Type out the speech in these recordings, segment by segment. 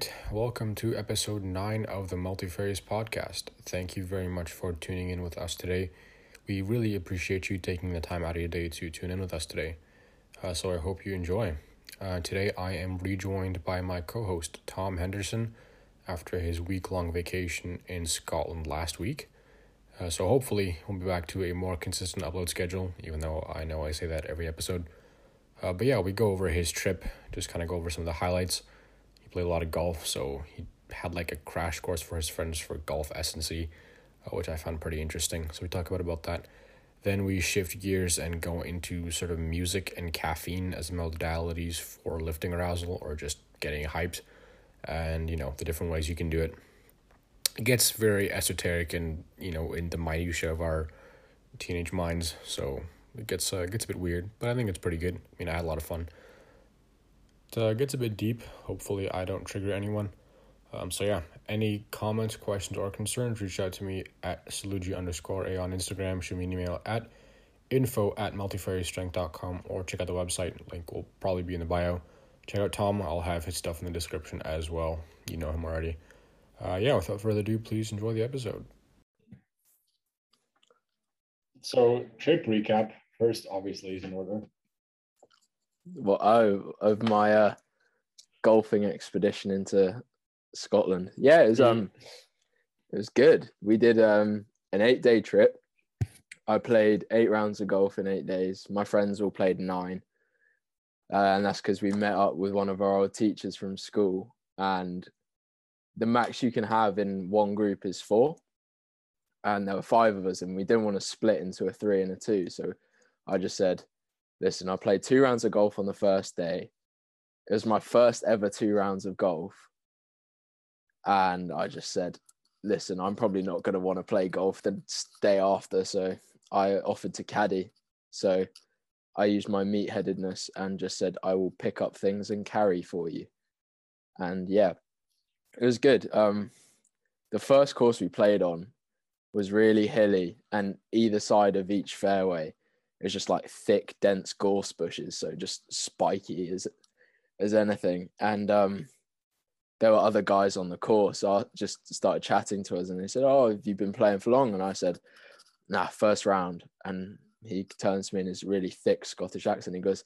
right, welcome to episode 9 of the Multifarious podcast. Thank you very much for tuning in with us today. We really appreciate you taking the time out of your day to tune in with us today. Uh, so I hope you enjoy. Uh, today I am rejoined by my co host, Tom Henderson, after his week long vacation in Scotland last week. Uh, so hopefully we'll be back to a more consistent upload schedule, even though I know I say that every episode. Uh, but yeah, we go over his trip, just kind of go over some of the highlights played a lot of golf, so he had like a crash course for his friends for golf S&C, uh, which I found pretty interesting. So we talk about about that. Then we shift gears and go into sort of music and caffeine as modalities for lifting arousal or just getting hyped, and you know the different ways you can do it. It gets very esoteric and you know in the minutia of our teenage minds, so it gets uh, gets a bit weird, but I think it's pretty good. I mean, I had a lot of fun. Uh, gets a bit deep. Hopefully, I don't trigger anyone. Um, so yeah, any comments, questions, or concerns, reach out to me at saluji underscore a on Instagram. Shoot me an email at info at multifariousstrength.com or check out the website. Link will probably be in the bio. Check out Tom. I'll have his stuff in the description as well. You know him already. Uh, yeah, without further ado, please enjoy the episode. So, trip recap. First, obviously, is in order. Well, oh, of my uh, golfing expedition into Scotland. Yeah, it was um, it was good. We did um an eight day trip. I played eight rounds of golf in eight days. My friends all played nine, uh, and that's because we met up with one of our old teachers from school. And the max you can have in one group is four, and there were five of us, and we didn't want to split into a three and a two. So I just said, listen, I played two rounds of golf on the first day. It was my first ever two rounds of golf. And I just said, listen, I'm probably not going to want to play golf the day after. So I offered to caddy. So I used my meatheadedness and just said, I will pick up things and carry for you. And yeah, it was good. Um, the first course we played on was really hilly, and either side of each fairway it was just like thick, dense gorse bushes, so just spiky as as anything. And um, there were other guys on the course. I just started chatting to us, and they said, "Oh, have you been playing for long?" And I said, "Nah, first round." And he turns to me in his really thick Scottish accent. He goes,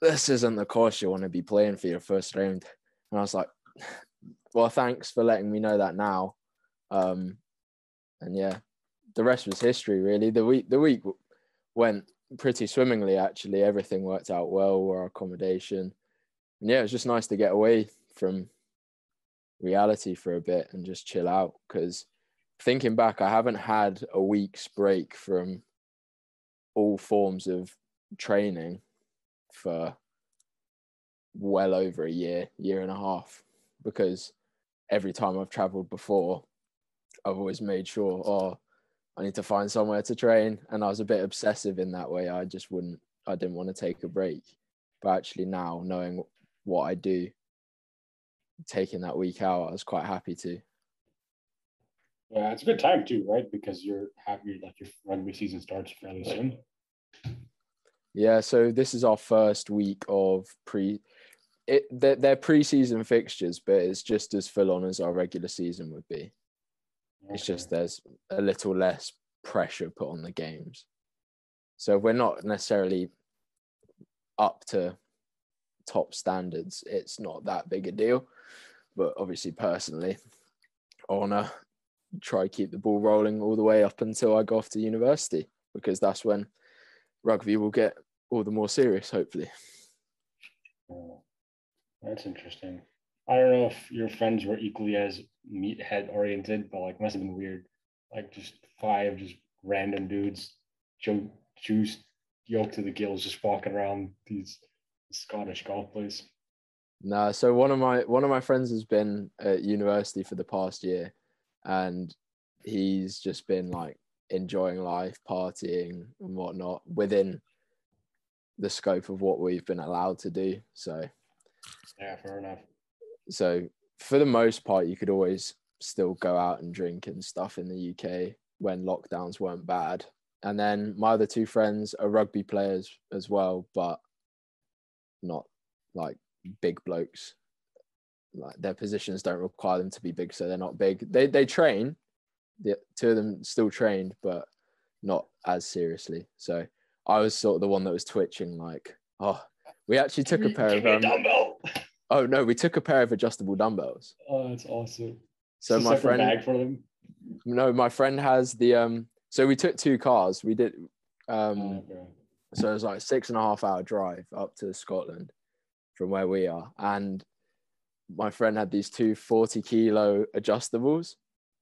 "This isn't the course you want to be playing for your first round." And I was like, "Well, thanks for letting me know that now." Um, and yeah, the rest was history. Really, the week the week went pretty swimmingly actually. Everything worked out well our accommodation. And yeah it was just nice to get away from reality for a bit and just chill out because thinking back i haven't had a week's break from all forms of training for well over a year year and a half because every time i've traveled before i've always made sure oh I need to find somewhere to train. And I was a bit obsessive in that way. I just wouldn't, I didn't want to take a break. But actually, now knowing what I do, taking that week out, I was quite happy to. Yeah, it's a good time too, right? Because you're happy, that your rugby season starts fairly soon. Yeah, so this is our first week of pre. It they're, they're pre-season fixtures, but it's just as full on as our regular season would be. It's just there's a little less pressure put on the games. So we're not necessarily up to top standards. It's not that big a deal. But obviously, personally, I want to try keep the ball rolling all the way up until I go off to university because that's when rugby will get all the more serious, hopefully. That's interesting. I don't know if your friends were equally as meathead oriented, but like must have been weird. Like just five just random dudes, jo- juice yoked to the gills, just walking around these Scottish golf place. No, so one of my one of my friends has been at university for the past year, and he's just been like enjoying life, partying and whatnot within the scope of what we've been allowed to do. So, yeah, fair enough so for the most part, you could always still go out and drink and stuff in the UK when lockdowns weren't bad. And then my other two friends are rugby players as well, but not like big blokes. like their positions don't require them to be big, so they're not big. They they train. The two of them still trained, but not as seriously. So I was sort of the one that was twitching, like, oh, we actually took a pair of um. Oh no, we took a pair of adjustable dumbbells. Oh, that's awesome. So my friend, bag for them. no, my friend has the um. So we took two cars. We did um. Oh. So it was like six and a half hour drive up to Scotland from where we are. And my friend had these two 40 kilo adjustables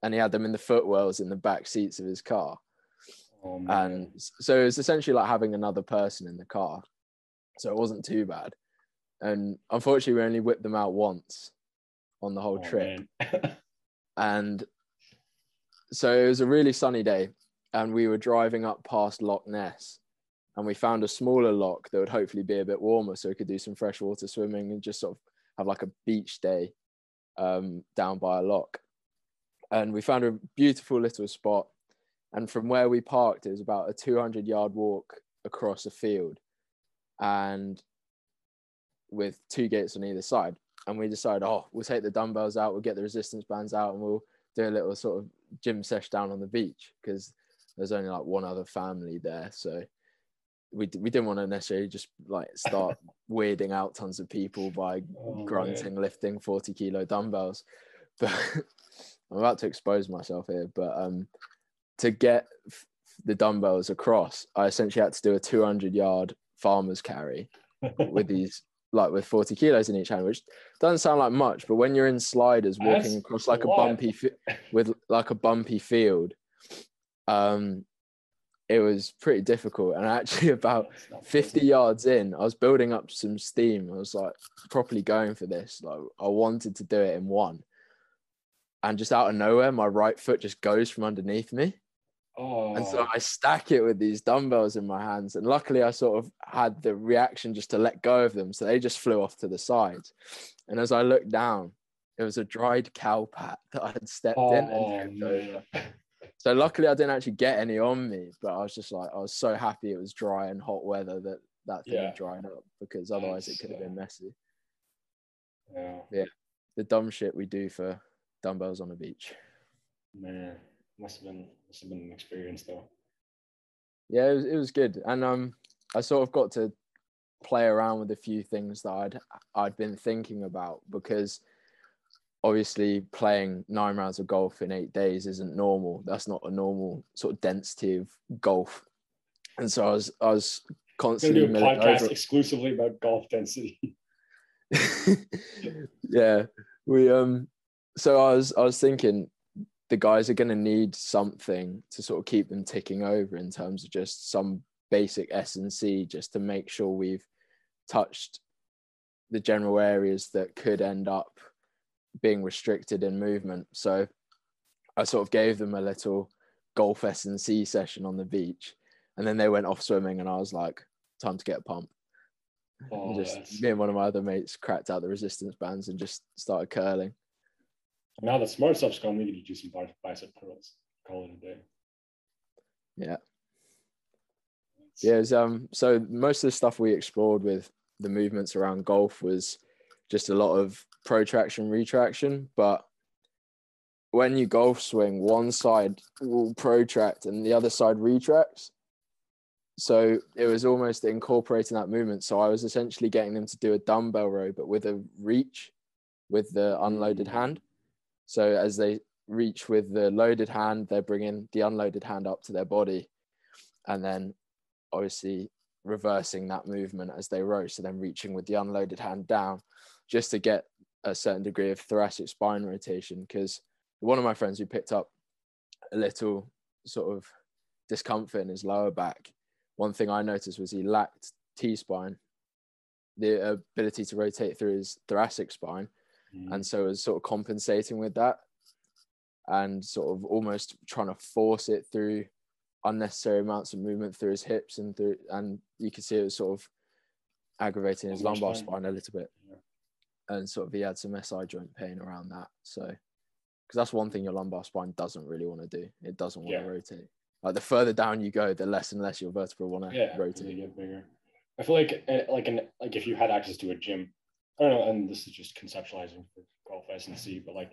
and he had them in the footwells in the back seats of his car. Oh. And so it was essentially like having another person in the car. So it wasn't too bad. And unfortunately, we only whipped them out once on the whole Oh, trip. and so it was a really sunny day and we were driving up past loch ness and we found a smaller loch that would hopefully be a bit warmer so we could do some freshwater swimming and just sort of have like a beach day um, down by a loch. And we found a beautiful little spot and from where we parked it was about a 200 yard walk across a field. And with two gates on either side and we decided, oh, we'll take the dumbbells out, we'll get the resistance bands out, and we'll do a little sort of gym sesh down on the beach because there's only like one other family there. So we, we didn't want to necessarily just like start weirding out tons of people by Oh, man. grunting, lifting 40 kilo dumbbells. But I'm about to expose myself here. But um, to get f- the dumbbells across, I essentially had to do a 200 yard farmer's carry with these like with 40 kilos in each hand which doesn't sound like much but when you're in sliders walking That's across like a bumpy with like a bumpy field um it was pretty difficult. And actually about 50 yards in i was building up some steam. I was like properly going for this. Like i wanted to do it in one. And just out of nowhere my right foot just goes from underneath me Oh, and so oh. I stack it with these dumbbells in my hands. And luckily, I sort of had the reaction just to let go of them. So they just flew off to the side. And as I looked down, it was a dried cow pat that I had stepped in. oh, And tripped over. So luckily, I didn't actually get any on me. But I was just like, I was so happy it was dry and hot weather that that thing Yeah. had dried up because otherwise it could have been messy. Yeah, The dumb shit we do for dumbbells on the beach. man. Must have been must have been an experience though. yeah it was, it was good and um i sort of got to play around with a few things that i'd i'd been thinking about because obviously playing nine rounds of golf in eight days isn't normal that's not a normal sort of density of golf and so i was i was constantly do a podcast over exclusively about golf density. yeah we um so i was i was thinking the guys are going to need something to sort of keep them ticking over in terms of just some basic s and c just to make sure we've touched the general areas that could end up being restricted in movement so i sort of gave them a little golf s and c session on the beach and then they went off swimming and i was like time to get a pump Oh, and just that's- me and one of my other mates cracked out the resistance bands and just started curling. Now the smart stuff's gone. We to do some bicep curls. Call it a day. Yeah. Yeah, was, um, so most of the stuff we explored with the movements around golf was just a lot of protraction, retraction. But when you golf swing, one side will protract and the other side retracts. So it was almost incorporating that movement. So I was essentially getting them to do a dumbbell row, but with a reach with the unloaded hand. So as they reach with the loaded hand, they're bringing the unloaded hand up to their body. And then obviously reversing that movement as they row. So then reaching with the unloaded hand down just to get a certain degree of thoracic spine rotation. Because one of my friends who picked up a little sort of discomfort in his lower back, one thing I noticed was he lacked T spine, the ability to rotate through his thoracic spine Mm. and so was sort of compensating with that and sort of almost trying to force it through unnecessary amounts of movement through his hips and through and you could see it was sort of aggravating his Lumbar spine. a little bit Yeah. and sort of he had some SI joint pain around that so because that's one thing your lumbar spine doesn't really want to do it doesn't want Yeah. to rotate like the further down you go the less and less your vertebra want to yeah, rotate get bigger. I feel like uh, like an like if you had access to a gym, I don't know, and this is just conceptualizing for golf S&C, but like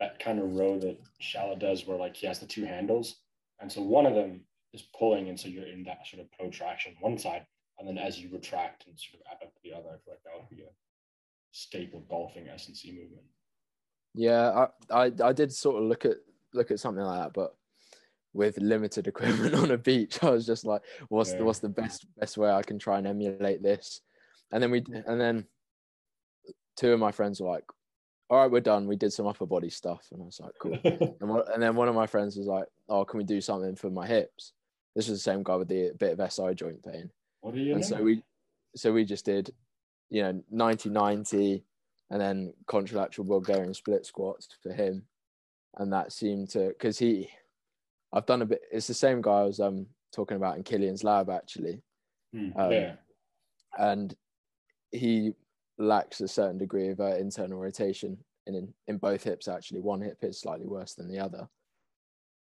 that kind of row that Shala does where like he has the two handles. And so one of them is pulling, and so you're in that sort of protraction one side, and then as you retract and sort of add up to the other, I feel like that would be a staple golfing S&C movement. Yeah, I, I I did sort of look at look at something like that, but with limited equipment on a beach, I was just like, what's Yeah. the what's the best best way I can try and emulate this? And then we and then two of my friends were like, all right, we're done. We did some upper body stuff, and I was like, cool. And, one, and then one of my friends was like, oh, can we do something for my hips? This was the same guy with the bit of SI joint pain. what are you? and so we so we just did you know 90 90 and then contralateral bulgarian split squats for him and that seemed to because he i've done a bit it's the same guy i was um talking about in killian's lab actually Hmm, um, yeah. and he lacks a certain degree of uh, internal rotation in, in in both hips actually one hip is slightly worse than the other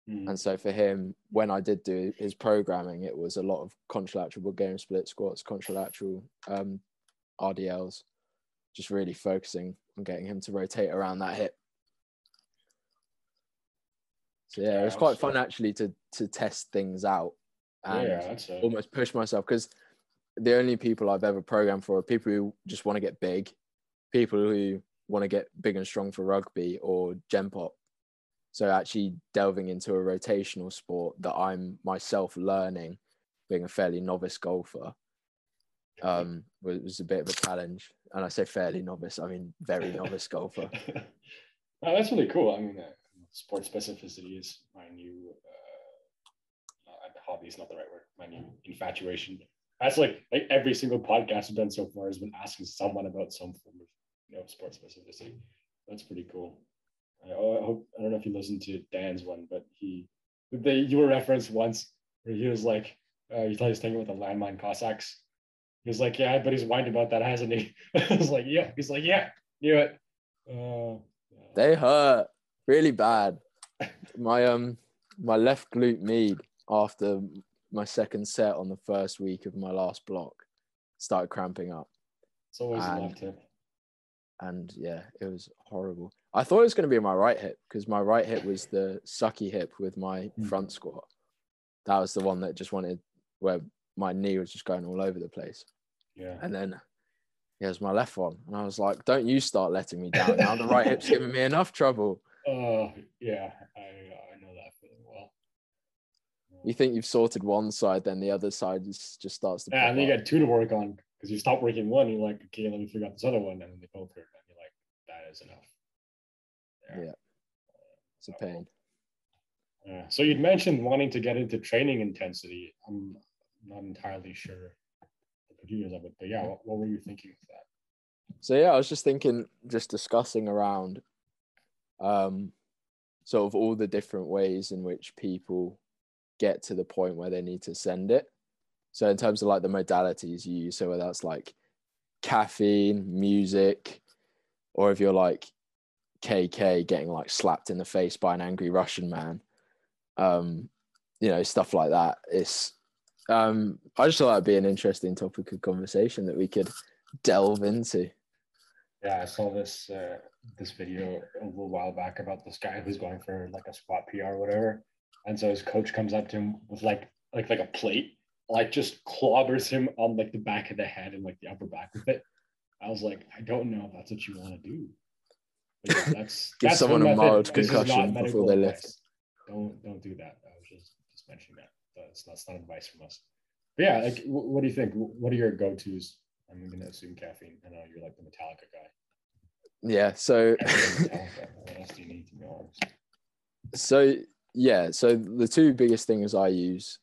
Hmm. and so for him, when I did do his programming, it was a lot of contralateral Bulgarian split squats, contralateral um, RDLs, just really focusing on getting him to rotate around that hip. So yeah, it was quite fun actually to to test things out and yeah, almost push myself because the only people I've ever programmed for are people who just want to get big, people who want to get big and strong for rugby or gen pop. So actually delving into a rotational sport that I'm myself learning, being a fairly novice golfer, um, was, was a bit of a challenge. And I say fairly novice, I mean very novice golfer. Oh, that's really cool. I mean, uh, sports specificity is my new uh, uh, hobby. Is not the right word. My new infatuation. That's like like every single podcast I've done so far has been asking someone about some form of you know sports specificity. That's pretty cool. I, I hope I don't know if you listened to Dan's one, but he they you were referenced once where he was like uh, he thought he was talking about the landmine Cossacks. He was like, yeah, but he's whined about that, hasn't he? I was like, yeah. He's like, yeah, knew it. Uh, yeah. They hurt really bad. My um my left glute med after my second set on the first week of my last block started cramping up. It's always And- left hip. and yeah, it was horrible. I thought it was going to be my right hip because my right hip was the sucky hip with my Hmm. front squat. That was the one that just wanted where my knee was just going all over the place. Yeah. And then here's my left one, and I was like, "Don't you start letting me down now? The right hip's giving me enough trouble." Oh, yeah. I I know that feeling well. You think you've sorted one side, then the other side is, just starts to. Yeah, and then you got two to work on because you stop working one, you're like, okay, let me figure out this other one, and then they both hurt, and you're like, that is enough. Yeah. It's a pain. Yeah. So you'd mentioned wanting to get into training intensity. I'm not entirely sure the particulars of it, but yeah, what, what were you thinking of that? So yeah, I was just thinking, just discussing around, um, sort of all the different ways in which people get to the point where they need to send it. So in terms of like the modalities you use, so whether that's like caffeine, music, or if you're like KK getting like slapped in the face by an angry Russian man, um, you know, stuff like that. It's um, I just thought that'd be an interesting topic of conversation that we could delve into. Yeah, I saw this uh, this video a little while back about this guy who's going for like a squat PR or whatever, and so his coach comes up to him with like like like a plate, like just clobbers him on like the back of the head and like the upper back with it. I was like, I don't know if that's what you want to do. But yeah, that's Give that's someone one a mild This is not concussion before they advice. Don't don't do that. I was just just mentioning that. That's that's not advice from us. But yeah, like, wh- what do you think? Wh- What are your go tos? I'm gonna assume caffeine. I know you're like the Metallica guy. Yeah. So, what else do you need to be so yeah. So the two biggest things I use,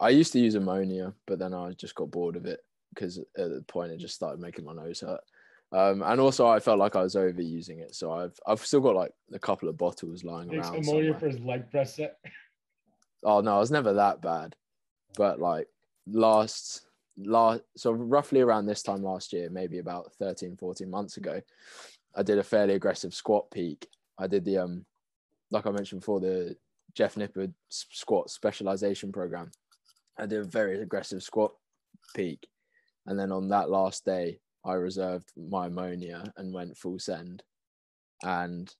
I used to use ammonia, but then I just got bored of it because at the point it just started making my nose hurt. Um, and also I felt like I was overusing it, so I've I've still got like a couple of bottles lying Takes around. ammonia somewhere. for his leg press set. Oh no, I was never that bad. But like last last so roughly around this time last year, maybe about 13, 14 months ago, I did a fairly aggressive squat peak. I did the um like I mentioned before, the Jeff Nippard squat specialization program. I did a very aggressive squat peak. And then on that last day, I reserved my ammonia and went full send. And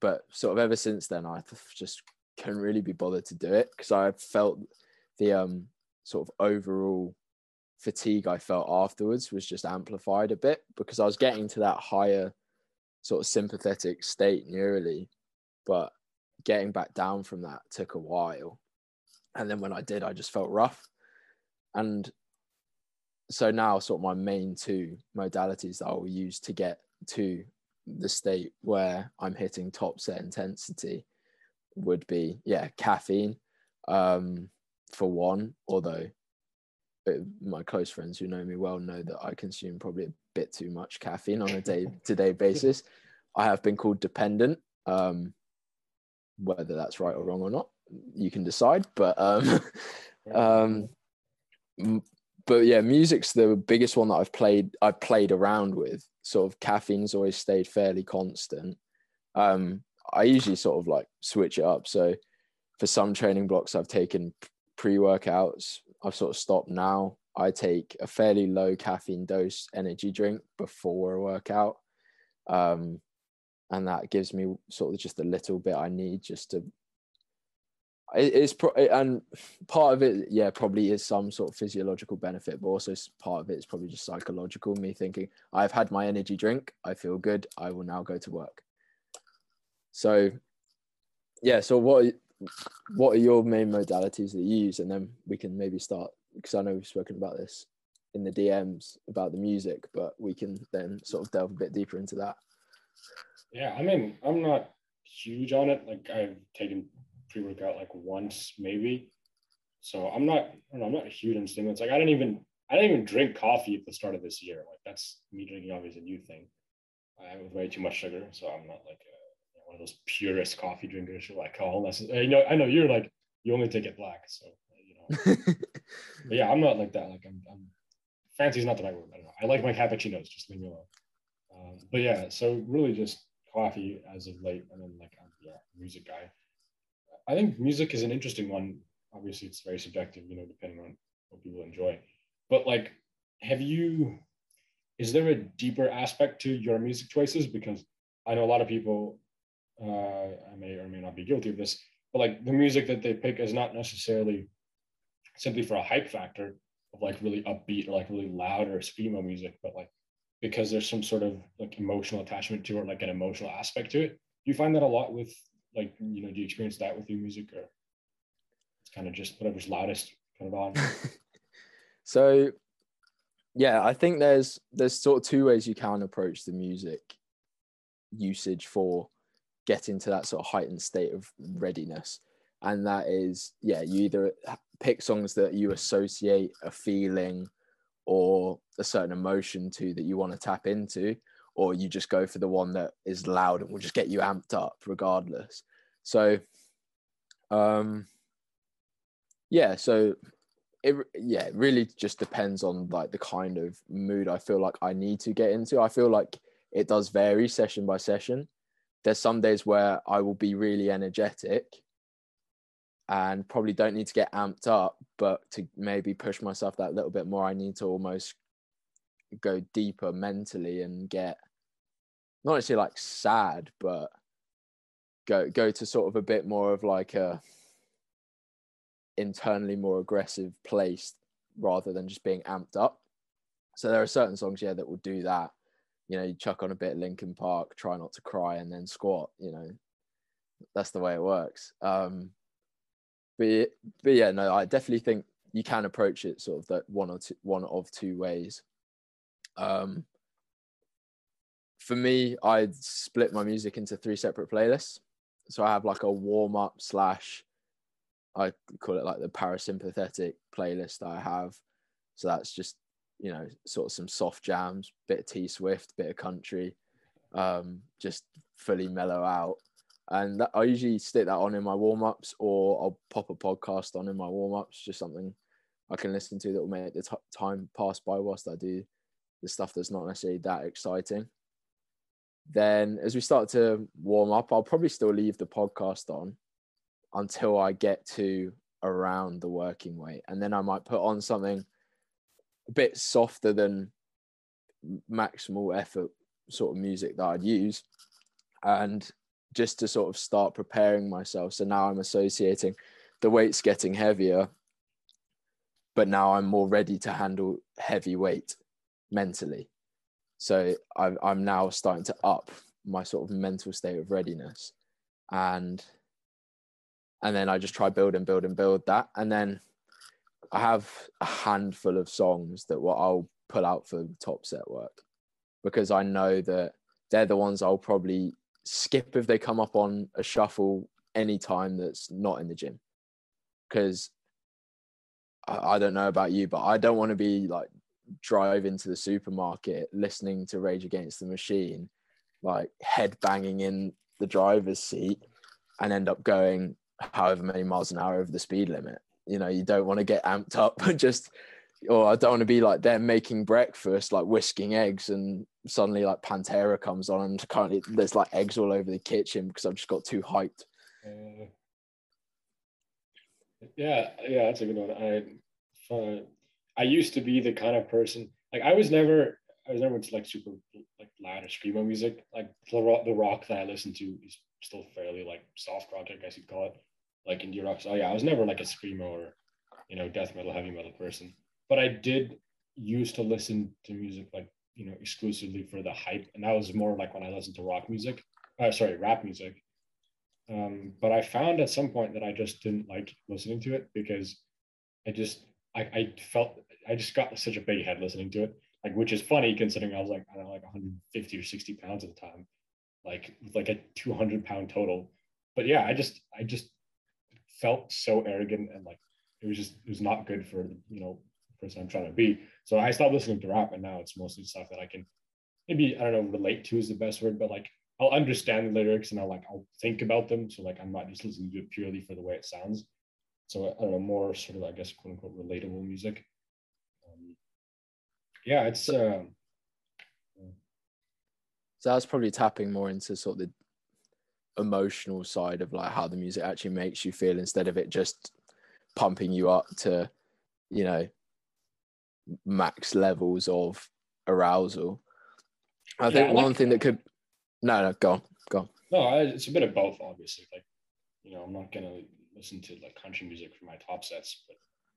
but sort of ever since then, I just couldn't really be bothered to do it because I felt the um sort of overall fatigue I felt afterwards was just amplified a bit because I was getting to that higher sort of sympathetic state neurally, but getting back down from that took a while. And then when I did, I just felt rough. And so now, sort of, my main two modalities that I will use to get to the state where I'm hitting top set intensity would be, yeah, caffeine um, for one, although uh, my close friends who know me well know that I consume probably a bit too much caffeine on a day to day basis. I have been called dependent. Um, whether that's right or wrong or not, you can decide. But um, um, but yeah, music's the biggest one that I've played. I've played around with. Sort of caffeine's always stayed fairly constant. Um, I usually sort of like switch it up. So for some training blocks, I've taken pre workouts. I've sort of stopped now. I take a fairly low caffeine dose energy drink before a workout. Um, and that gives me sort of just a little bit I need just to. It's pro- and part of it, yeah, probably is some sort of physiological benefit, but also part of it is probably just psychological. Me thinking, I've had my energy drink, I feel good, I will now go to work. So, yeah. So what what are your main modalities that you use, and then we can maybe start because I know we've spoken about this in the DMs about the music, but we can then sort of delve a bit deeper into that. Yeah, I mean, I'm not huge on it. Like I've taken pre-workout like once maybe. So I'm not, I am not huge on stimulants. Like I didn't even, I didn't even drink coffee at the start of this year. Like that's me drinking obviously a new thing. I have way too much sugar, so I'm not like a, one of those purist coffee drinkers who like oh, unless you know, I know you're like you only take it black, so you know. but yeah, I'm not like that. Like I'm, I'm fancy is not the right word. I don't know. I like my cappuccinos. Just leave me alone. Um, but yeah, so really just coffee as of late, and then like I'm yeah, music guy. I think music is an interesting one. Obviously, it's very subjective, you know, depending on what people enjoy. But like, have you? Is there a deeper aspect to your music choices? Because I know a lot of people. Uh, I may or may not be guilty of this, but like the music that they pick is not necessarily simply for a hype factor of like really upbeat or like really loud or screamo music, but like because there's some sort of like emotional attachment to it, like an emotional aspect to it. Do you find that a lot with like you know, do you experience that with your music or it's kind of just whatever's loudest kind of on? so yeah, I think there's there's sort of two ways you can approach the music usage for getting to that sort of heightened state of readiness. And that is, yeah, you either pick songs that you associate a feeling or a certain emotion to that you want to tap into or you just go for the one that is loud and will just get you amped up regardless. So um yeah so it yeah it really just depends on like the kind of mood i feel like i need to get into. I feel like it does vary session by session. There's some days where i will be really energetic and probably don't need to get amped up, but to maybe push myself that little bit more, I need to almost go deeper mentally and get not necessarily like sad, but go go to sort of a bit more of like a internally more aggressive place rather than just being amped up. So there are certain songs, yeah, that will do that. You know, you chuck on a bit Linkin Park, try not to cry, and then squat. You know, that's the way it works. Um, but but yeah, no, I definitely think you can approach it sort of that one or two one of two ways. Um, for me, I'd split my music into three separate playlists. So I have like a warm up slash, I call it like the parasympathetic playlist I have. So that's just you know sort of some soft jams, bit of T Swift, bit of country, um, just fully mellow out and that, I usually stick that on in my warm ups, or I'll pop a podcast on in my warm ups, just something I can listen to that will make the t- time pass by whilst I do the stuff that's not necessarily that exciting. Then, as we start to warm up, I'll probably still leave the podcast on until I get to around the working weight, and then I might put on something a bit softer than maximal effort sort of music that I'd use. And just to sort of start preparing myself. So now I'm associating the weight's getting heavier, but now I'm more ready to handle heavy weight mentally. So I'm, I'm now starting to up my sort of mental state of readiness. And and then I just try build and build and build that. And then I have a handful of songs that what I'll pull out for top set work because I know that they're the ones I'll probably skip if they come up on a shuffle anytime that's not in the gym. Because I, I don't know about you, but I don't want to be like driving to the supermarket listening to Rage Against the Machine, like head banging in the driver's seat and end up going however many miles an hour over the speed limit. You know, you don't want to get amped up, just or I don't want to be like them making breakfast, like whisking eggs, and suddenly like Pantera comes on, and currently there's like eggs all over the kitchen because I've just got too hyped. Uh, yeah, yeah, that's a good one. I, uh, I used to be the kind of person like I was never, I was never into like super like loud or screamo music. Like the rock, the rock that I listen to is still fairly like soft rock, I guess you'd call it, like indie rock. So yeah, I was never like a screamo or you know death metal, heavy metal person but I did used to listen to music like you know exclusively for the hype, and that was more like when I listened to rock music. Uh, sorry, rap music. Um, but I found at some point that I just didn't like listening to it because I just I, I felt I just got such a big head listening to it. Like, which is funny considering I was like I don't know like 150 or 60 pounds at the time, like like a 200 pound total. But yeah, I just I just felt so arrogant and like it was just it was not good for you know person I'm trying to be. So I stopped listening to rap, and now it's mostly stuff that I can maybe I don't know relate to is the best word, but like I'll understand the lyrics and I'll like I'll think about them. So like I'm not just listening to it purely for the way it sounds. So I don't know more sort of I guess quote unquote relatable music. Um, yeah, it's. Uh, so that's probably tapping more into sort of the emotional side of like how the music actually makes you feel instead of it just pumping you up to you know max levels of arousal. I think one thing that could no no go on go on. No, it's a bit of both, obviously. Like, you know, I'm not gonna listen to like country music for my top sets, but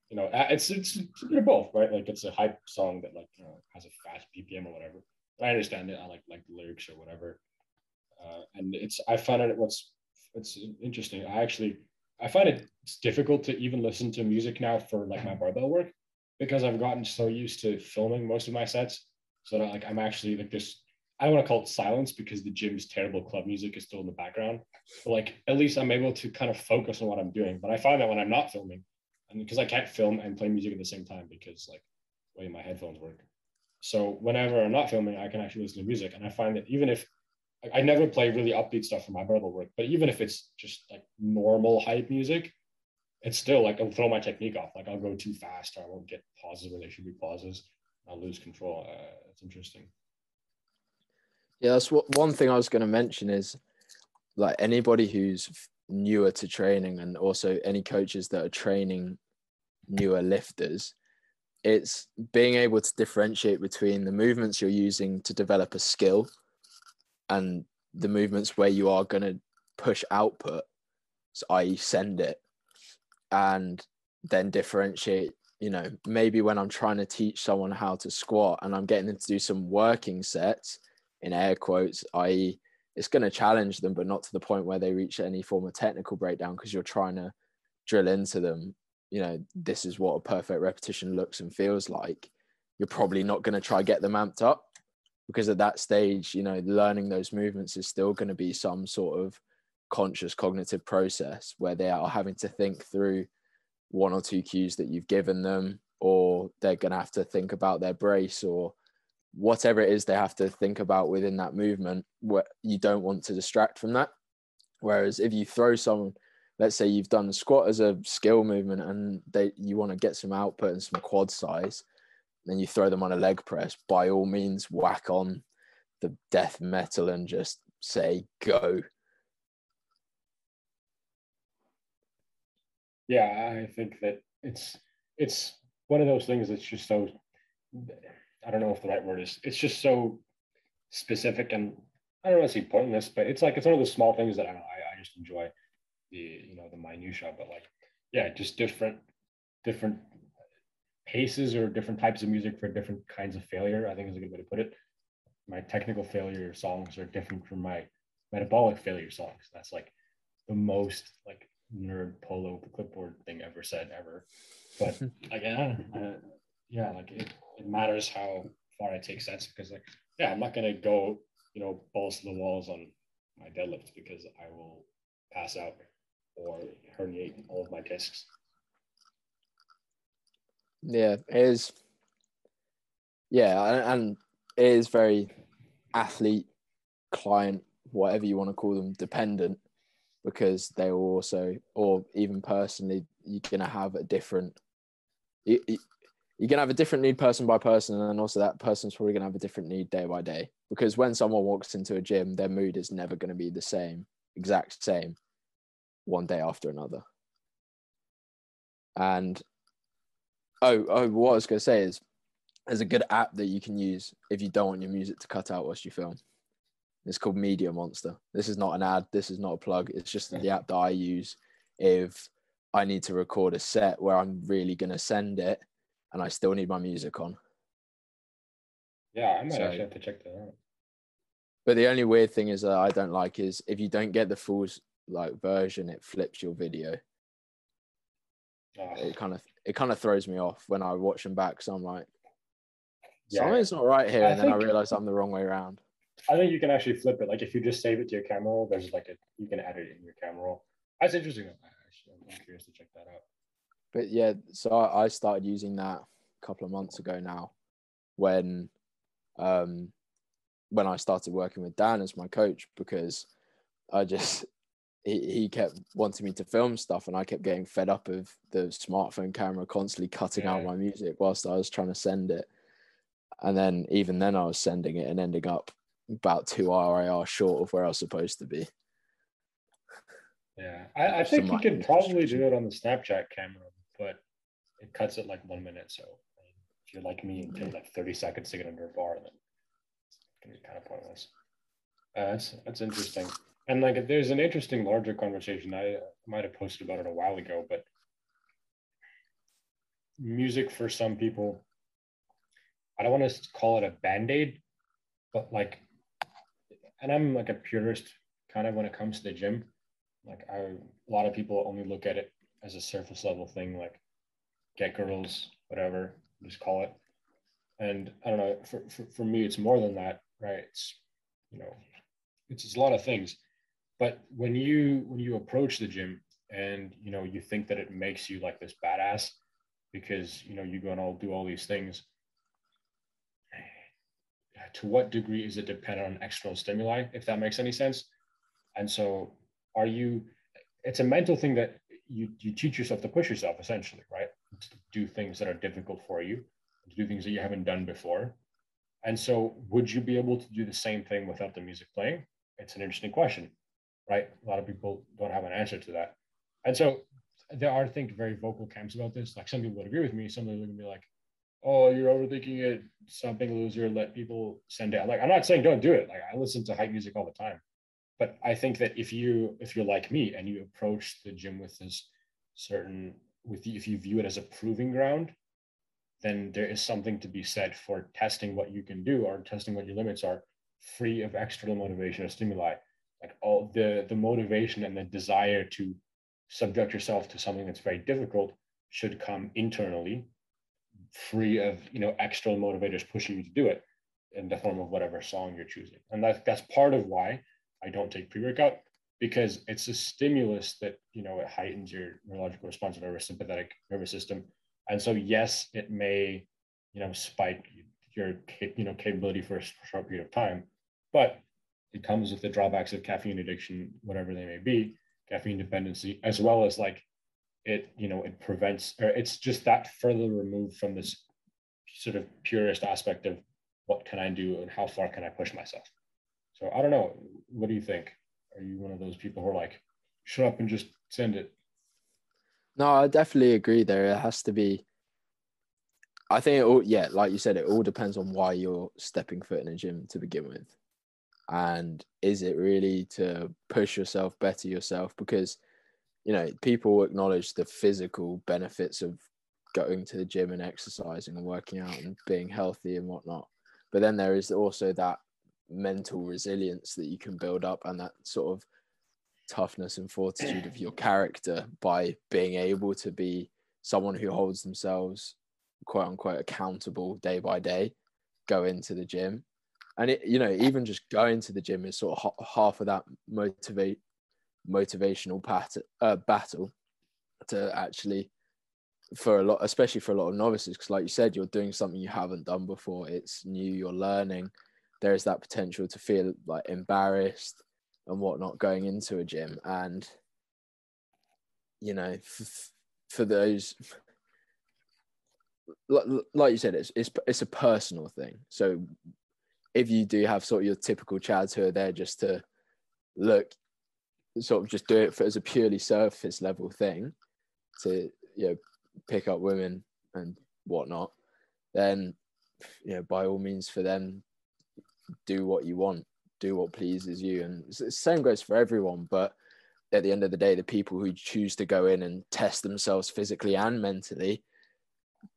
you know, it's it's, it's a bit of both, right? Like, it's a hype song that like you know has a fast BPM or whatever. But I understand it. I like like the lyrics or whatever, uh, and it's I find it what's it's interesting. I actually I find it it's difficult to even listen to music now for like my barbell work because I've gotten so used to filming most of my sets. So that like I'm actually like this I don't want to call it silence because the gym's terrible club music is still in the background. But like at least I'm able to kind of focus on what I'm doing. But I find that when I'm not filming, and because I can't film and play music at the same time because like the way my headphones work. So whenever I'm not filming, I can actually listen to music. And I find that even if I never play really upbeat stuff for my barbell work, but even if it's just like normal hype music, it's still like I'll throw my technique off. Like I'll go too fast, or I won't get pauses where there should be pauses. I'll lose control. Uh, it's interesting. Yeah, that's what one thing I was going to mention is like anybody who's newer to training, and also any coaches that are training newer lifters. It's being able to differentiate between the movements you're using to develop a skill and the movements where you are going to push output, so i.e., send it and then differentiate you know maybe when i'm trying to teach someone how to squat and i'm getting them to do some working sets in air quotes i.e it's going to challenge them but not to the point where they reach any form of technical breakdown because you're trying to drill into them you know this is what a perfect repetition looks and feels like. You're probably not going to try get them amped up because at that stage you know learning those movements is still going to be some sort of conscious cognitive process where they are having to think through one or two cues that you've given them or they're going to have to think about their brace or whatever it is they have to think about within that movement where you don't want to distract from that. Whereas if you throw someone let's say you've done squat as a skill movement and they you want to get some output and some quad size then you throw them on a leg press by all means whack on the death metal and just say go yeah, I think that it's it's one of those things that's just so I don't know if the right word is. It's just so specific and I don't want to say pointless, but it's like it's one of the small things that I, I, I just enjoy the you know the minutia. But like, yeah, just different different paces or different types of music for different kinds of failure. I think is a good way to put it. My technical failure songs are different from my metabolic failure songs. That's like the most like nerd polo clipboard thing ever said ever. But again, uh, yeah, like it, it matters how far I take sets because like yeah, I'm not gonna go you know balls to the walls on my deadlift because I will pass out or herniate all of my discs. Yeah, it is. Yeah, and it is very athlete, client, whatever you want to call them, dependent, because they will also, or even personally, you're gonna have a different. You, you're gonna have a different need person by person, and also that person's probably gonna have a different need day by day. Because when someone walks into a gym, their mood is never gonna be the same, exact same, one day after another. And oh, oh, what I was gonna say is, there's a good app that you can use if you don't want your music to cut out whilst you film. It's called Media Monster. This is not an ad. This is not a plug. It's just the app that I use if I need to record a set where I'm really gonna send it, and I still need my music on. Yeah, I might so, actually have to check that out. But the only weird thing is that I don't like is if you don't get the full like version, it flips your video. Oh. It kind of it kind of throws me off when I watch them back. So I'm like, yeah. something's not right here, I and then I realize I'm the wrong way around. I think you can actually flip it. Like if you just save it to your camera roll, there's like a you can edit it in your camera roll. That's interesting. I'm curious to check that out. But yeah, so I, I started using that a couple of months ago now, when um when I started working with Dan as my coach because I just he, he kept wanting me to film stuff and I kept getting fed up of the smartphone camera constantly cutting yeah. out my music whilst I was trying to send it. And then even then I was sending it and ending up about two RIR short of where I was supposed to be. Yeah. I, I think you can probably do it on the Snapchat camera, but it cuts it like one minute. So if you're like me and take like 30 seconds to get under a bar, then it's gonna be kind of pointless. Uh, that's that's interesting and like there's an interesting larger conversation i might have posted about it a while ago but music for some people i don't want to call it a band-aid but like and i'm like a purist kind of when it comes to the gym. Like I, a lot of people only look at it as a surface level thing like get girls whatever just call it. And i don't know for, for, for me it's more than that right? It's you know it's, it's a lot of things. But when you when you approach the gym and you know you think that it makes you like this badass because you know you go and all do all these things to what degree is it dependent on external stimuli if that makes any sense and so are you it's a mental thing that you you teach yourself to push yourself essentially right to do things that are difficult for you to do things that you haven't done before and so would you be able to do the same thing without the music playing it's an interesting question right? A lot of people don't have an answer to that. And so there are, I think, very vocal camps about this. Like some people would agree with me, some people would be like, oh, you're overthinking it, something loser, let people send out. Like, I'm not saying don't do it. Like I listen to hype music all the time. But I think that if you if you're like me and you approach the gym with this certain with the, if you view it as a proving ground, then there is something to be said for testing what you can do or testing what your limits are, free of external motivation or stimuli like all the the motivation and the desire to subject yourself to something that's very difficult should come internally free of you know external motivators pushing you to do it in the form of whatever song you're choosing. And that, that's part of why i don't take pre-workout because it's a stimulus that you know it heightens your neurological response of our sympathetic nervous system. And so yes it may you know spike your you know capability for a short period of time but it comes with the drawbacks of caffeine addiction, whatever they may be, caffeine dependency, as well as like it, you know, it prevents, or it's just that further removed from this sort of purist aspect of what can I do and how far can I push myself. So I don't know. What do you think? Are you one of those people who are like, shut up and just send it? No, I definitely agree there. It has to be I think it all, yeah, like you said, it all depends on why you're stepping foot in a gym to begin with. And is it really to push yourself, better yourself? Because, you know, people acknowledge the physical benefits of going to the gym and exercising and working out and being healthy and whatnot. But then there is also that mental resilience that you can build up and that sort of toughness and fortitude of your character by being able to be someone who holds themselves quote unquote accountable day by day go into the gym and it you know even just going to the gym is sort of half of that motivate motivational pat, uh, battle to actually for a lot especially for a lot of novices because like you said you're doing something you haven't done before. It's new you're learning. There's that potential to feel like embarrassed and whatnot going into a gym. And you know f- for those like you said it's, it's it's a personal thing. So if you do have sort of your typical chads who are there just to look sort of just do it for, as a purely surface level thing to you know pick up women and whatnot then you know by all means for them do what you want do what pleases you. And the same goes for everyone. But at the end of the day, the people who choose to go in and test themselves physically and mentally,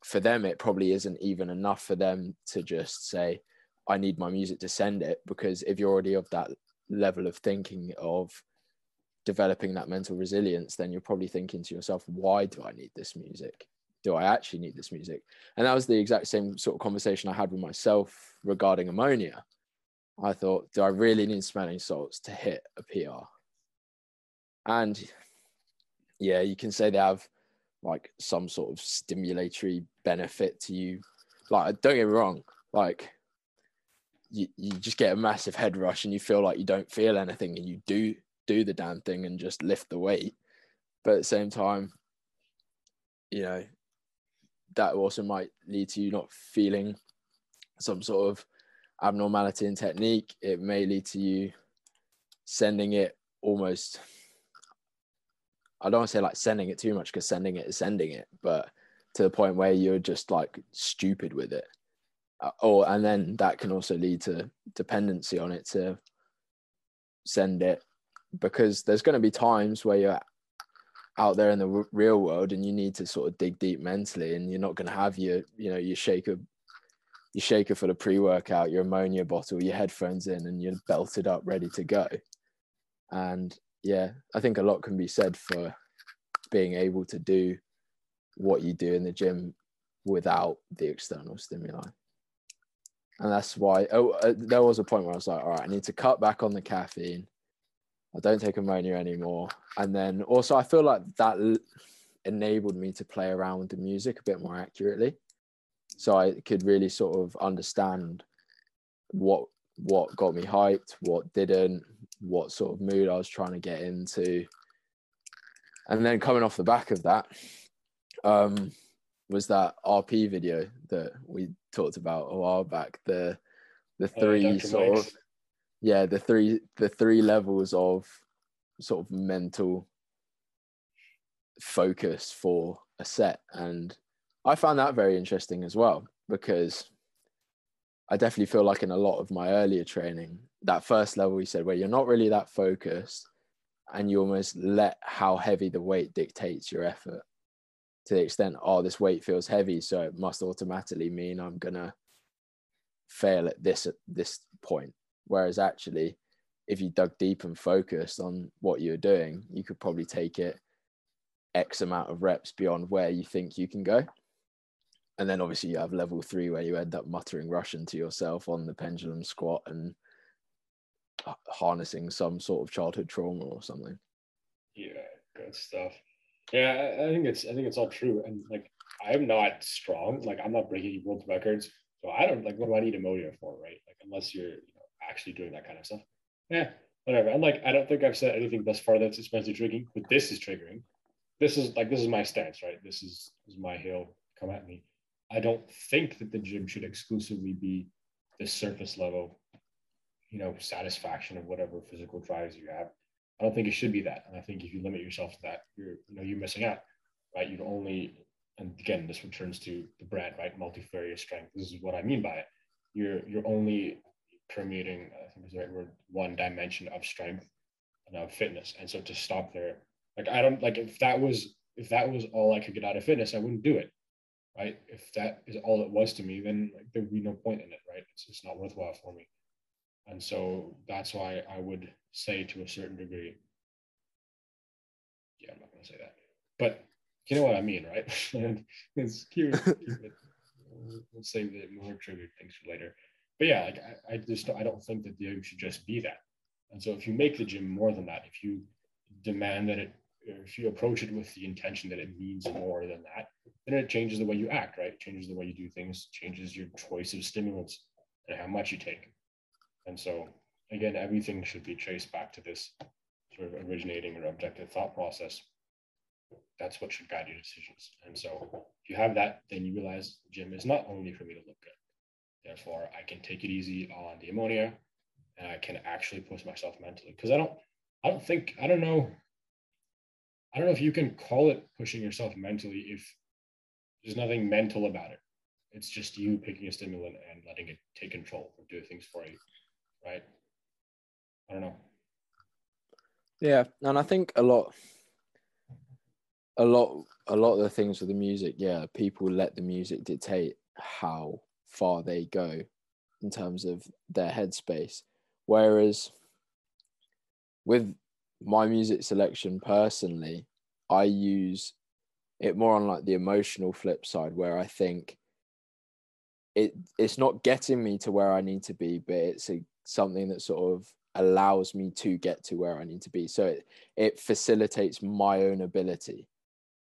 for them, it probably isn't even enough for them to just say, I need my music to send it. Because if you're already of that level of thinking of developing that mental resilience, then you're probably thinking to yourself, why do I need this music? Do I actually need this music? And that was the exact same sort of conversation I had with myself regarding ammonia. I thought, do I really need smelling salts to hit a PR? And yeah, you can say they have like some sort of stimulatory benefit to you. Like, don't get me wrong, like you, you just get a massive head rush and you feel like you don't feel anything and you do do the damn thing and just lift the weight. But at the same time, you know, that also might lead to you not feeling some sort of abnormality in technique, it may lead to you sending it almost. I don't want to say like sending it too much because sending it is sending it, but to the point where you're just like stupid with it. Uh, or and then that can also lead to dependency on it to send it because there's going to be times where you're out there in the r- real world and you need to sort of dig deep mentally and you're not going to have your you know your shaker your shaker for the pre-workout, your ammonia bottle, your headphones in, and you're belted up, ready to go. And yeah, I think a lot can be said for being able to do what you do in the gym without the external stimuli. And that's why oh, uh, there was a point where I was like, all right, I need to cut back on the caffeine. I don't take ammonia anymore. And then also, I feel like that enabled me to play around with the music a bit more accurately so I could really sort of understand what what got me hyped, what didn't, what sort of mood I was trying to get into. And then coming off the back of that, um, was that RP video that we talked about a while back. The the three oh, sort of yeah, the three the three levels of sort of mental focus for a set. And I found that very interesting as well because I definitely feel like in a lot of my earlier training, that first level you said where you're not really that focused and you almost let how heavy the weight dictates your effort to the extent, oh, this weight feels heavy, so it must automatically mean I'm gonna fail at this at this point. Whereas actually, if you dug deep and focused on what you're doing, you could probably take it X amount of reps beyond where you think you can go and then obviously you have level three where you end up muttering Russian to yourself on the pendulum squat and harnessing some sort of childhood trauma or something. Yeah, good stuff. Yeah, I, think it's I think it's all true. And like I'm not strong. Like I'm not breaking world records. So I don't like what do I need ammonia for, right? Like unless you're actually doing that kind of stuff. Yeah, whatever. And like I don't think I've said anything thus far that's especially triggering, but this is triggering. This is like this is my stance, right? This is this is my hill. Come at me. I don't think that the gym should exclusively be the surface level, you know, satisfaction of whatever physical drives you have. I don't think it should be that. And I think if you limit yourself to that, you're, you know, you're missing out, right? You'd only and again, this returns to the brand, right? Multifarious strength. This is what I mean by it. You're you're only permeating, I think is the right word, one dimension of strength and of fitness. And so to stop there, like I don't like if that was if that was all I could get out of fitness, I wouldn't do it. Right. If that is all it was to me, then like, there would be no point in it, right? It's not worthwhile for me. And so that's why I would say to a certain degree, yeah, I'm not gonna say that. But you know what I mean, right? and it's cute. we'll save the more triggered things for later. But yeah, like I, I just I don't think that the gym should just be that. And so if you make the gym more than that, if you demand that it, if you approach it with the intention that it means more than that, then it changes the way you act, right? It changes the way you do things, changes your choice of stimulants and how much you take. And so again, everything should be traced back to this sort of originating or objective thought process that's what should guide your decisions. And so if you have that, then you realize gym is not only for me to look good. Therefore, I can take it easy on the ammonia and I can actually push myself mentally. Because I don't, I don't think, I don't know, I don't know if you can call it pushing yourself mentally if there's nothing mental about it. It's just you picking a stimulant and letting it take control or do things for you. Right. I don't know. Yeah. And I think a lot a lot a lot of the things with the music yeah people let the music dictate how far they go in terms of their headspace. Whereas with my music selection personally i use it more on like the emotional flip side where i think it it's not getting me to where i need to be but it's a, something that sort of allows me to get to where i need to be. So it, it facilitates my own ability.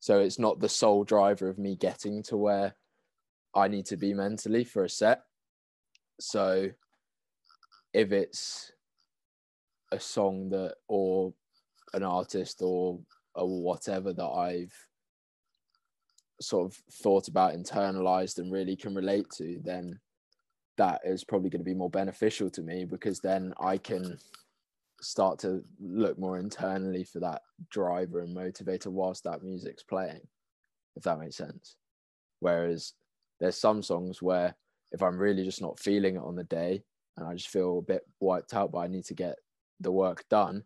So it's not the sole driver of me getting to where I need to be mentally for a set. So if it's a song that or an artist or, or whatever that I've sort of thought about, internalized, and really can relate to, then that is probably going to be more beneficial to me because then I can start to look more internally for that driver and motivator whilst that music's playing, if that makes sense. Whereas there's some songs where if I'm really just not feeling it on the day and I just feel a bit wiped out, but I need to get the work done,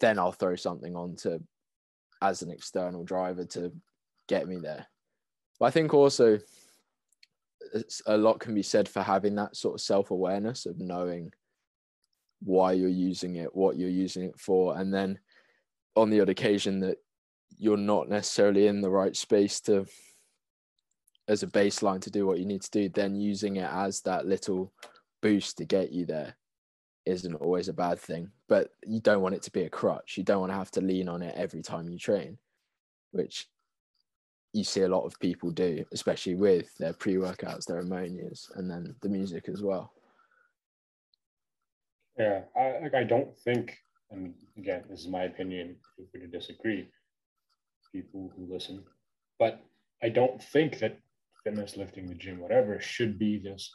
then I'll throw something on to as an external driver to get me there. But I think also a lot can be said for having that sort of self awareness of knowing why you're using it, what you're using it for, and then on the odd occasion that you're not necessarily in the right space to as a baseline to do what you need to do, then using it as that little boost to get you there isn't always a bad thing. But you don't want it to be a crutch. You don't want to have to lean on it every time you train, which you see a lot of people do, especially with their pre workouts, their ammonias, and then the music as well. Yeah, I like I don't think, and again, this is my opinion. Feel free to disagree, people who listen, but I don't think that fitness, lifting, the gym, whatever, should be this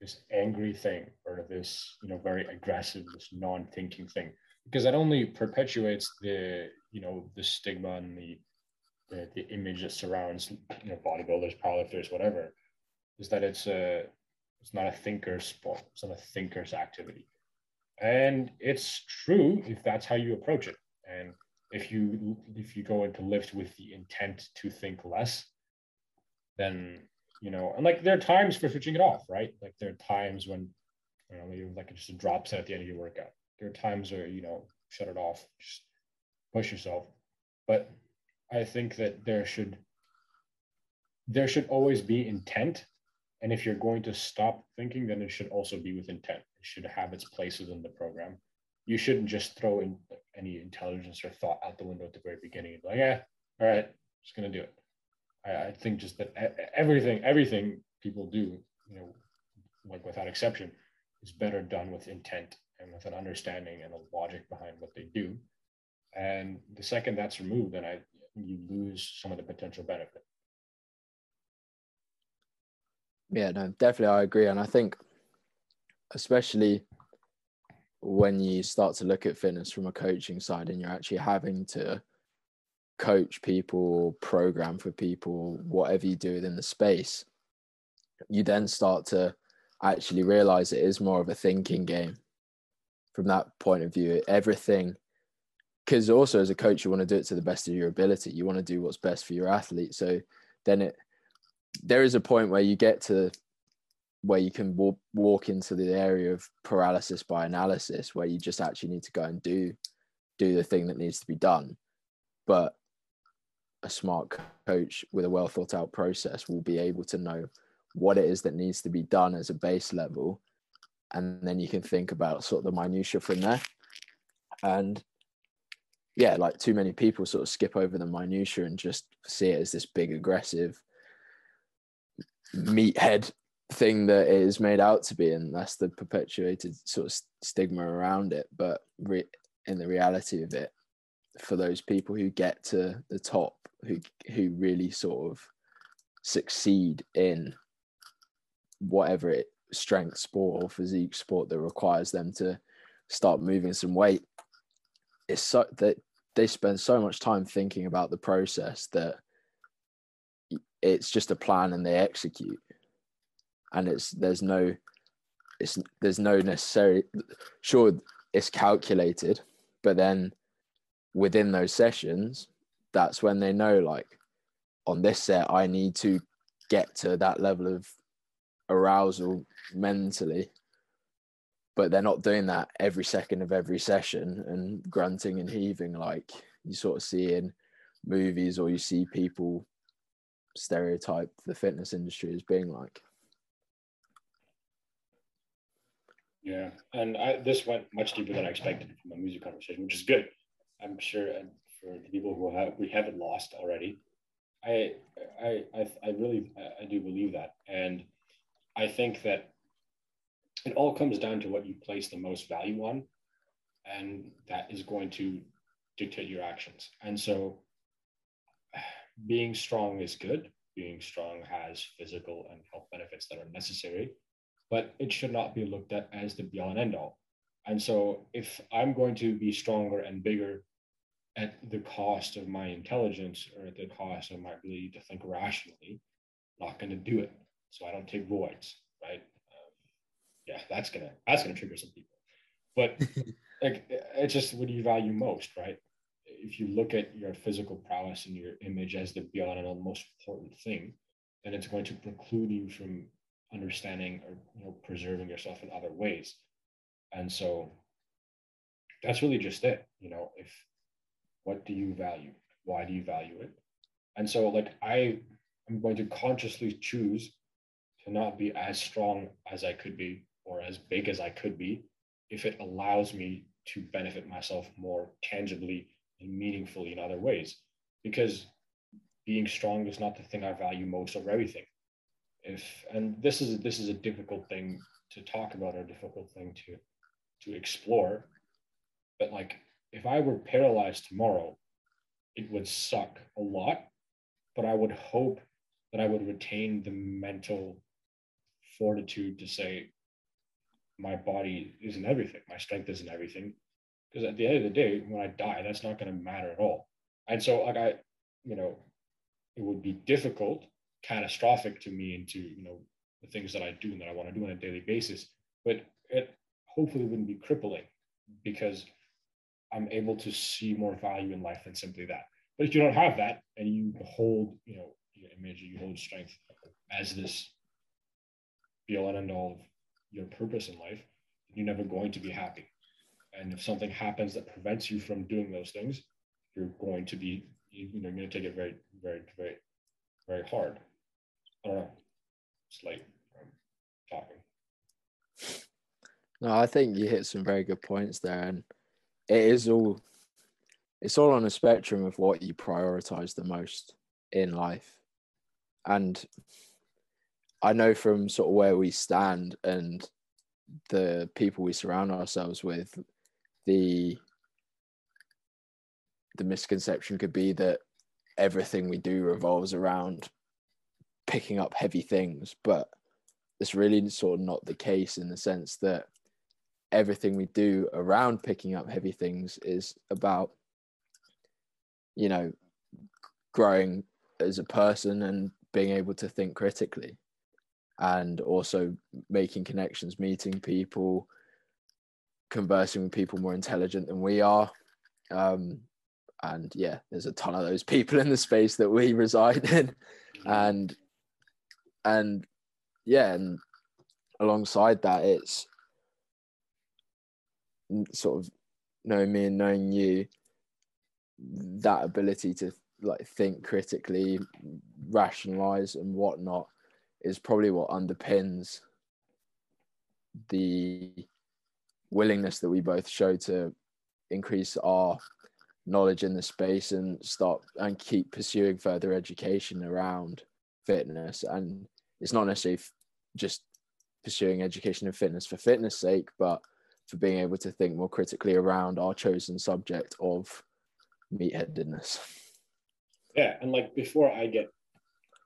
this angry thing or this you know very aggressive, this non-thinking thing, because that only perpetuates the you know the stigma and the the, the image that surrounds you know bodybuilders, powerlifters, whatever, is that it's a it's not a thinker's sport, it's not a thinker's activity. And it's true if that's how you approach it. And if you if you go into lift with the intent to think less then you know and like there are times for switching it off right like there are times when you know maybe like just a drop set at the end of your workout there are times where you know shut it off just push yourself but i think that there should there should always be intent and if you're going to stop thinking, then it should also be with intent. It should have its place within the program. You shouldn't just throw in any intelligence or thought out the window at the very beginning. Like, yeah, all right, just gonna do it. I, I think just that everything, everything people do, you know, like without exception, is better done with intent and with an understanding and a logic behind what they do. And the second that's removed, then I you lose some of the potential benefit. Yeah, no, definitely I agree. And I think especially when you start to look at fitness from a coaching side and you're actually having to coach people, program for people, whatever you do within the space, you then start to actually realize it is more of a thinking game from that point of view. Everything, because also as a coach, you want to do it to the best of your ability. You want to do what's best for your athlete. So then it, there is a point where you get to where you can walk, walk into the area of paralysis by analysis where you just actually need to go and do do the thing that needs to be done but a smart coach with a well thought out process will be able to know what it is that needs to be done as a base level. And then you can think about sort of the minutia from there. And yeah like too many people sort of skip over the minutia and just see it as this big aggressive meathead thing that it is made out to be. And that's the perpetuated sort of stigma around it. But re- in the reality of it for those people who get to the top who who really sort of succeed in whatever it strength sport or physique sport that requires them to start moving some weight. It's so that they spend so much time thinking about the process that it's just a plan and they execute. And it's there's no it's there's no necessary sure it's calculated but then within those sessions that's when they know like on this set i need to get to that level of arousal mentally but they're not doing that every second of every session and grunting and heaving like you sort of see in movies or you see people stereotype the fitness industry as being like Yeah, and I, this went much deeper than I expected from a music conversation, which is good. I'm sure and for the people who have we haven't lost already. I I I, I really I do believe that, and I think that it all comes down to what you place the most value on, and that is going to dictate your actions. And so, being strong is good. Being strong has physical and health benefits that are necessary but it should not be looked at as the be all and end all. And so if I'm going to be stronger and bigger at the cost of my intelligence or at the cost of my ability to think rationally, I'm not going to do it. So I don't take roids, right? Um, yeah, that's gonna that's gonna trigger some people. But like, it's just what do you value most, right? If you look at your physical prowess and your image as the be all and all most important thing, then it's going to preclude you from understanding or you know preserving yourself in other ways and so that's really just it you know if what do you value? Why do you value it? And so like i am going to consciously choose to not be as strong as i could be or as big as i could be if it allows me to benefit myself more tangibly and meaningfully in other ways. Because being strong is not the thing i value most over everything. If and this is this is a difficult thing to talk about or a difficult thing to to explore but like if i were paralyzed tomorrow it would suck a lot but i would hope that i would retain the mental fortitude to say my body isn't everything my strength isn't everything because at the end of the day when i die that's not going to matter at all and so like i you know it would be difficult catastrophic to me into you know the things that I do and that I want to do on a daily basis. But it hopefully wouldn't be crippling because I'm able to see more value in life than simply that. But if you don't have that and you hold, you know, your image, you hold strength as this be all and end all of your purpose in life, you're never going to be happy. And if something happens that prevents you from doing those things, you're going to be, you know, you're going to take it very, very, very, very hard. I don't know. It's like um, talking. No, I think you hit some very good points there, and it is all it's all on a spectrum of what you prioritize the most in life. And I know from sort of where we stand and the people we surround ourselves with, the the misconception could be that everything we do revolves around picking up heavy things, but it's really sort of not the case in the sense that everything we do around picking up heavy things is about, you know, growing as a person and being able to think critically and also making connections meeting people conversing with people more intelligent than we are um, and yeah there's a ton of those people in the space that we reside in Mm-hmm. and and yeah and alongside that it's sort of knowing me and knowing you that ability to like think critically rationalize and whatnot is probably what underpins the willingness that we both show to increase our knowledge in the space and start and keep pursuing further education around fitness. And it's not necessarily just pursuing education and fitness for fitness sake but for being able to think more critically around our chosen subject of meatheadedness Yeah, and like before I get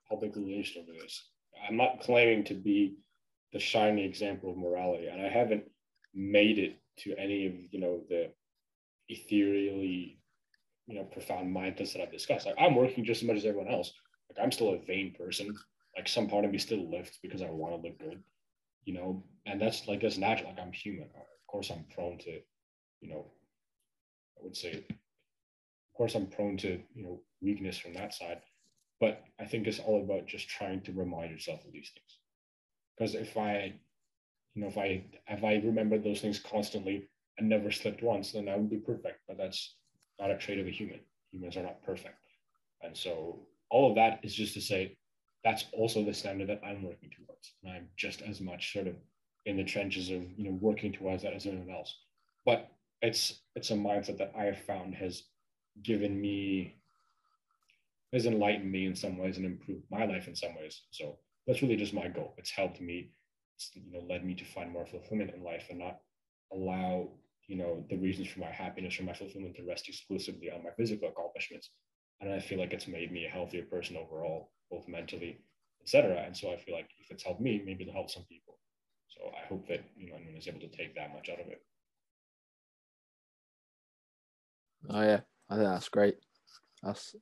publicly lynched over this, I'm not claiming to be the shiny example of morality, and I haven't made it to any of you know the ethereally, you know, profound mindsets that I've discussed. Like I'm working just as much as everyone else. Like I'm still a vain person. Like some part of me still lifts because I want to look good, you know, and that's like that's natural. Like I'm human. Course, I'm prone to, you know, I would say of course i'm prone to you know weakness from that side. But i think it's all about just trying to remind yourself of these things. Because if i you know if i if i remember those things constantly and never slipped once then i would be perfect. But that's not a trait of a human. Humans are not perfect. And so all of that is just to say that's also the standard that i'm working towards. And i'm just as much sort of in the trenches of you know working towards that as anyone else. But it's it's a mindset that i have found has given me has enlightened me in some ways and improved my life in some ways. So that's really just my goal. It's helped me it's, you know led me to find more fulfillment in life and not allow you know the reasons for my happiness or my fulfillment to rest exclusively on my physical accomplishments. And i feel like it's made me a healthier person overall both mentally etc and so i feel like if it's helped me maybe it'll help some people so i hope that you know anyone is able to take that much out of it. Oh yeah. I think that's great. That's